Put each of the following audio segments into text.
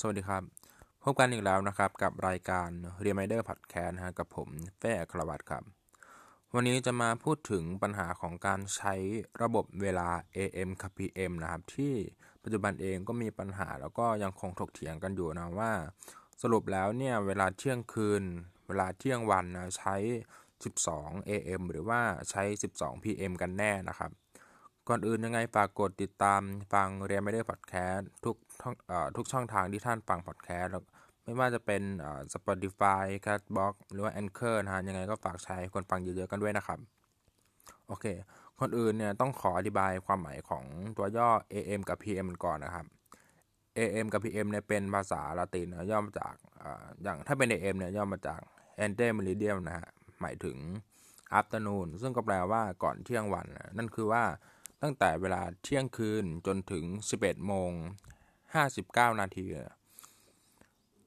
สวัสดีครับ พบกันอีกแล้วนะครับกับรายการ Reminder Podcast นะฮะกับผมแฟ่ครวัตครับ วันนี้จะมาพูดถึงปัญหาของการใช้ระบบเวลา AM กับ PM นะครับ ที่ปัจจุบันเองก็มีปัญหาแล้วก็ยังคงถกเถียงกันอยู่นะว่า สรุปแล้วเนี่ยเวลาเที่ยงคืน เวลาเที่ยงวันนะใช้ 12 AM หรือว่าใช้ 12 PM กันแน่นะครับ ก่อนอื่นยังไงฝากกดติดตามฟังเรียนไม่ได้พอดแคสต์ทุกทุกช่องทางที่ท่านฟังพอดแคสต์ไม่ว่าจะเป็น Spotify Castbox หรือว่า Anchor นะฮะยังไงก็ฝากใช้คนฟังเยอะๆกันด้วยนะครับ โอเคคนอื่นเนี่ยต้องขออธิบายความหมายของตัวย่อ AM กับ PM ก่อนนะครับ AM กับ PM เนี่ยเป็นภาษาละตินย่อมาจากอย่างถ้าเป็น AM เนี่ยย่อมาจาก ante meridiem นะฮะหมายถึง afternoon ซึ่งก็แปลว่าก่อนเที่ยงวัน นั่นคือว่า ตั้งแต่เวลาเที่ยงคืนจนถึง 11โมง59 นาที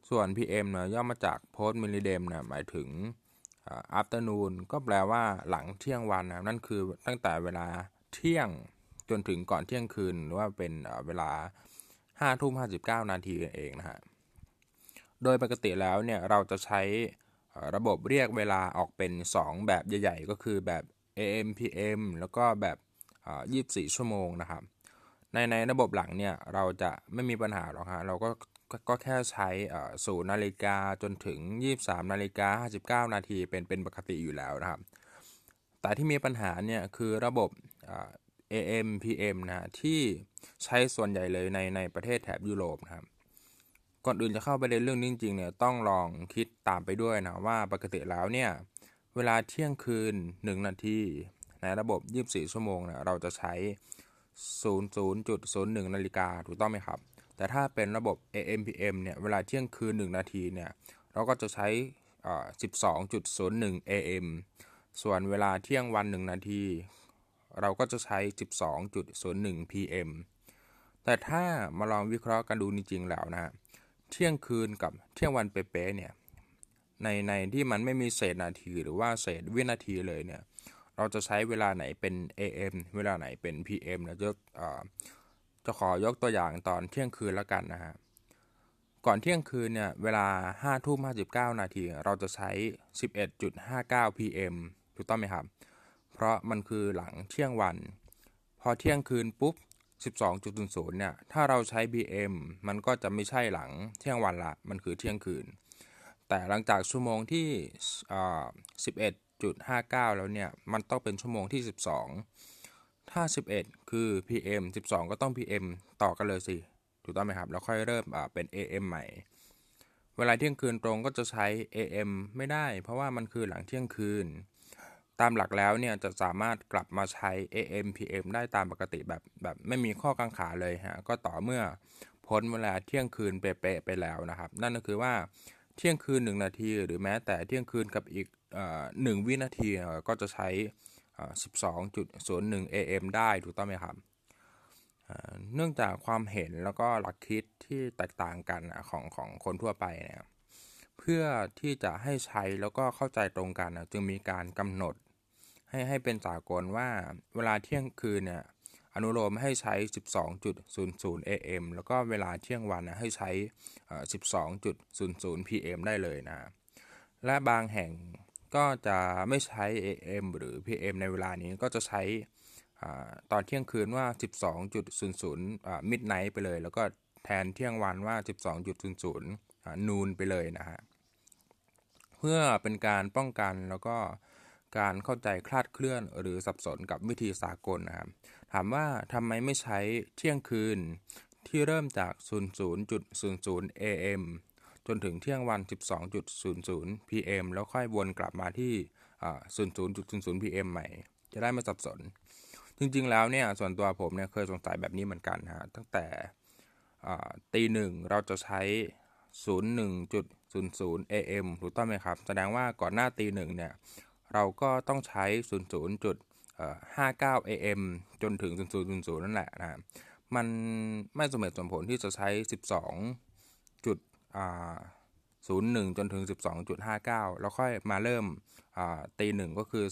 ส่วน PM เนะย่อมาจาก post meridiem นะหมายถึง afternoon ก็แปลว่าหลังเที่ยงวันนะนั่นคือตั้งแต่เวลาเที่ยงจนถึงก่อนเที่ยงคืน หรือว่าเป็นเวลา5ทุ่ม59 นาทีเองนะฮะ โดยปกติแล้วเนี่ยเราจะใช้ระบบเรียกเวลาออกเป็น 2 แบบใหญ่ ๆ ก็คือแบบ AM PM แล้วก็แบบ 24 ชั่วโมงนะครับในในระบบหลังเนี่ยเราจะไม่มีปัญหาหรอกฮะเราก็ก็แค่ใช้ศูนย์นาฬิกาจนถึง 23นาฬิกา59 นาทีเป็นเป็นปกติอยู่แล้วนะครับ แต่ที่มีปัญหาเนี่ยคือระบบ AM PM นะที่ใช้ส่วนใหญ่เลยในในประเทศแถบยุโรปนะครับ ก่อนอื่นจะเข้าไปในเรื่องจริงๆเนี่ยต้องลองคิดตามไปด้วยนะว่าปกติแล้วเนี่ยเวลาเที่ยงคืน 1 นาที ในระบบ 24 ชั่วโมงเนี่ยเราจะใช้ 00.01 นาฬิกาถูกต้องไหมครับ แต่ถ้าเป็นระบบ AM PM เนี่ยเวลาเที่ยงคืน 1 นาทีเนี่ยเราก็จะใช้ 12.01 AM ส่วนเวลาเที่ยงวัน 1 นาที เราก็จะใช้ 12.01 PM แต่ถ้ามาลองวิเคราะห์กันดูจริงๆแล้วนะเที่ยงคืนกับเที่ยงวันเป๊ะๆเนี่ยในในที่มันไม่มีเศษนาทีหรือว่าเศษวินาทีเลยเนี่ย เราจะใช้เวลาไหนเป็น AM เวลาไหนเป็น PM นะจะจะขอยกตัวอย่างตอนเที่ยงคืนแล้วกันนะฮะก่อนเที่ยงคืนเนี่ยเวลา5ทุ่ม59 นาที เราจะใช้ 11.59 PM ถูกต้องไหมครับ เพราะมันคือหลังเที่ยงวัน พอเที่ยงคืนปุ๊บ 12.00 เนี่ย ถ้าเราใช้ PM มันก็จะไม่ใช่หลังเที่ยงวันละ มันคือเที่ยงคืน แต่หลังจากชั่วโมงที่ 11 10.59 แล้วเนี่ย มันต้องเป็นชั่วโมงที่ 12 ถ้า 11 คือ PM 12 ก็ต้อง PM ต่อกันเลยสิ ถูกต้องไหมครับ แล้วค่อยเริ่มเป็น AM ใหม่ เวลาเที่ยงคืนตรงก็จะใช้ AM ไม่ได้ เพราะว่ามันคือหลังเที่ยงคืน ตามหลักแล้วเนี่ยจะสามารถกลับมาใช้ AM PM ได้ตามปกติแบบแบบไม่มีข้อกังขาเลยฮะ ก็ต่อเมื่อพ้นเวลาเที่ยงคืนเป๊ะๆไปแล้วนะครับ นั่นก็คือว่า เที่ยงคืน 1 นาที หรือแม้แต่เที่ยงคืนกับอีกหนึ่งวินาทีก็จะใช้ 12.01 AM ได้ถูกต้องไหมครับ เนื่องจากความเห็นแล้วก็หลักคิดที่แตกต่างกันของของคนทั่วไปเนี่ยเพื่อที่จะให้ใช้แล้วก็เข้าใจตรงกันจึงมีการกำหนด ให้ให้เป็นสากลว่าเวลาเที่ยงคืนเนี่ย อนุโลมให้ใช้ 12.00 AM แล้วก็เวลาเที่ยงวันนะให้ใช้ 12.00 PM ได้เลยนะ และบางแห่งก็จะไม่ใช้ AM หรือ PM ในเวลานี้ก็จะใช้ตอนเที่ยงคืนว่า 12.00 midnight ไปเลย แล้วก็แทนเที่ยงวันว่า 12.00 นูนไปเลยนะฮะ เพื่อเป็นการป้องกันแล้วก็การเข้าใจคลาดเคลื่อนหรือสับสนกับวิธีสากลนะครับ ถามว่าทำไมไม่ใช้เที่ยงคืน ที่เริ่มจาก 00.00 AM จนถึงเที่ยงวัน 12.00 PM แล้วค่อยวนกลับมาที่ 00.00 PM ใหม่ จะได้ไม่สับสน จริงๆ แล้วเนี่ย ส่วนตัวผมเนี่ยเคยสงสัยแบบนี้เหมือนกันฮะ ตั้งแต่ตีหนึ่งเราจะใช้ 01.00 AM ถูกต้องไหมครับ แสดงว่าก่อนหน้าตีหนึ่งเนี่ย เราก็ต้องใช้ 59 AM จนถึง 00.00 นั่นแหละนะมันไม่สมเหตุสมผลที่จะใช้ 12จุดศูนย์หนึ่งจนถึง 12.59 แล้วค่อยมาเริ่มตีหนึ่งก็คือ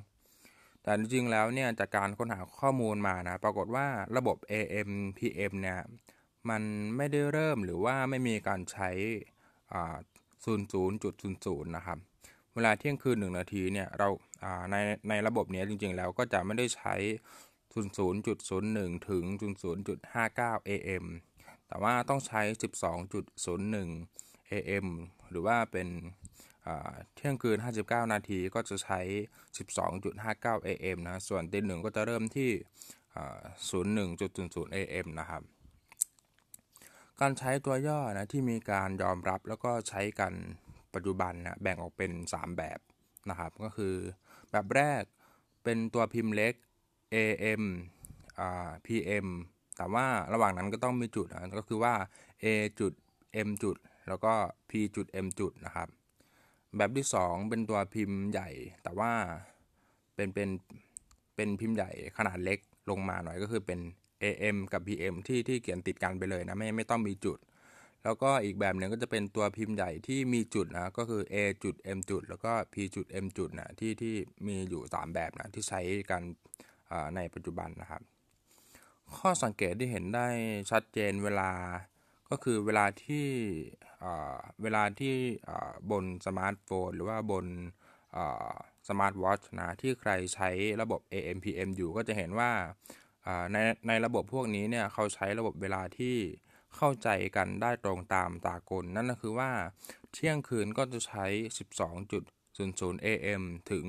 01.10 แต่จริงๆแล้วเนี่ยจากการค้นหาข้อมูลมานะปรากฏว่าระบบ AM PM เนี่ยมันไม่ได้เริ่มหรือว่าไม่มีการใช้ศูนย์ศูนย์จุดศูนย์ศูนย์นะครับ เวลาเที่ยงคืนหนึ่งนาทีเนี่ยเรา ในในระบบนี้จริงๆแล้วก็จะไม่ได้ใช้ศูนย์ศูนย์จุดศูนย์หนึ่งถึงศูนย์ศูนย์จุดห้าเก้า AM แต่ว่าต้องใช้สิบสองจุดศูนย์หนึ่ง AM หรือว่าเป็นเที่ยงคืน 59 นาทีก็จะใช้ 12.59 AM นะ ส่วนตีหนึ่งก็จะเริ่มที่ 01.00 AM นะครับ การใช้ตัวย่อนะที่มีการยอมรับแล้วก็ใช้กันปัจจุบันนะแบ่งออกเป็น 3 แบบ นะครับ ก็คือแบบแรกเป็นตัวพิมพ์เล็ก AM อ่า PM แต่ว่าระหว่างนั้นก็ต้องมีจุดนะก็คือว่า A จุด M จุด แล้วก็ P จุด M จุดนะครับ แบบที่ 2 เป็นตัวพิมพ์ใหญ่ แต่ว่าเป็นเป็นเป็นพิมพ์ใหญ่ขนาดเล็กลงมาหน่อยก็คือเป็น AM กับ PM ที่ที่เขียนติดกันไปเลยนะไม่ไม่ต้องมีจุด แล้วก็อีกแบบหนึ่งก็จะเป็นตัวพิมพ์ใหญ่ที่มีจุดนะก็คือ A จุด M จุดแล้วก็ P จุด M จุดนะที่ที่มีอยู่ 3 แบบนะที่ใช้กันในปัจจุบันนะครับ ข้อสังเกตที่เห็นได้ชัดเจนเวลาก็คือเวลาที่เวลาที่บนสมาร์ทโฟนหรือว่าบนสมาร์ทวอทช์นะที่ใครใช้ระบบ AM PM อยู่ก็จะเห็นว่าในในระบบพวกนี้เนี่ยเขาใช้ระบบเวลาที่ เข้าใจกันได้ตรงตามสากล นั่นก็คือว่าเที่ยงคืนก็จะใช้ 12.00 AM ถึง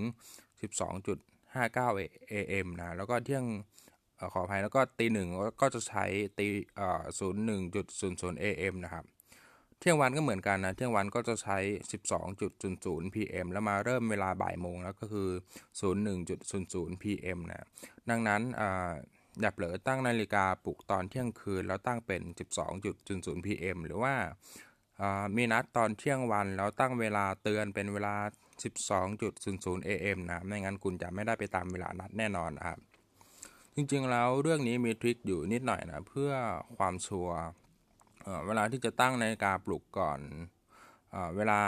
12.59 AM นะ แล้วก็เที่ยงขออภัยแล้วก็ตีหนึ่งก็จะใช้ตีศูนย์หนึ่งจุดศูนย์ศูนย์เอ็มนะครับ เที่ยงวันก็เหมือนกันนะ เที่ยงวันก็จะใช้ 12.00 PM แล้วมาเริ่มเวลาบ่ายโมงแล้วก็คือ 01.00 PM นะ ดังนั้น อย่าเผลอตั้งนาฬิกาปลุกตอนเที่ยงคืน แล้วตั้งเป็น 12.00 PM หรือว่ามีนัดตอนเที่ยงวัน แล้วตั้งเวลาเตือนเป็นเวลา 12.00 AM นะไม่งั้นคุณจะไม่ได้ไปตามเวลานัดแน่นอนครับจริงๆแล้วเรื่องนี้มีทริคอยู่นิดหน่อยนะเพื่อความชัวร์เวลาที่จะตั้งนาฬิกาปลุกก่อนเวลา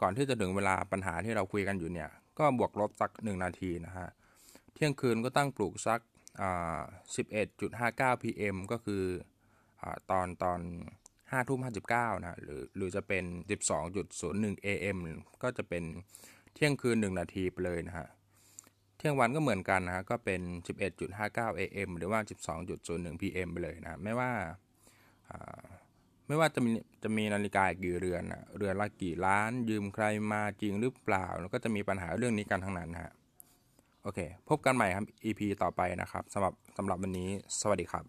ก่อนที่จะถึงเวลาปัญหาที่เราคุยกันอยู่เนี่ย ก็บวกลบสักหนึ่งนาทีนะฮะเที่ยงคืนก็ตั้งปลุกสัก 11.59 pm ก็คืออตอนตอน5ทุ่ม59นะหรือหรือจะเป็น 12.01 am ก็จะเป็นเที่ยงคืน 1 นาทีไปเลยนะฮะ เที่ยงวันก็เหมือนกันนะฮะ ก็เป็น 11.59 AM หรือว่า 12.01 PM ไปเลยนะไม่ว่าไม่ว่าจะมีจะมีนาฬิกากี่เรือนนะเรือนละกี่ล้านยืมใครมาจริงหรือเปล่า แล้วก็จะมีปัญหาเรื่องนี้กันทั้งนั้นฮะ โอเค พบกันใหม่ครับ EP ต่อไปนะครับสำหรับสำหรับวันนี้ สวัสดีครับ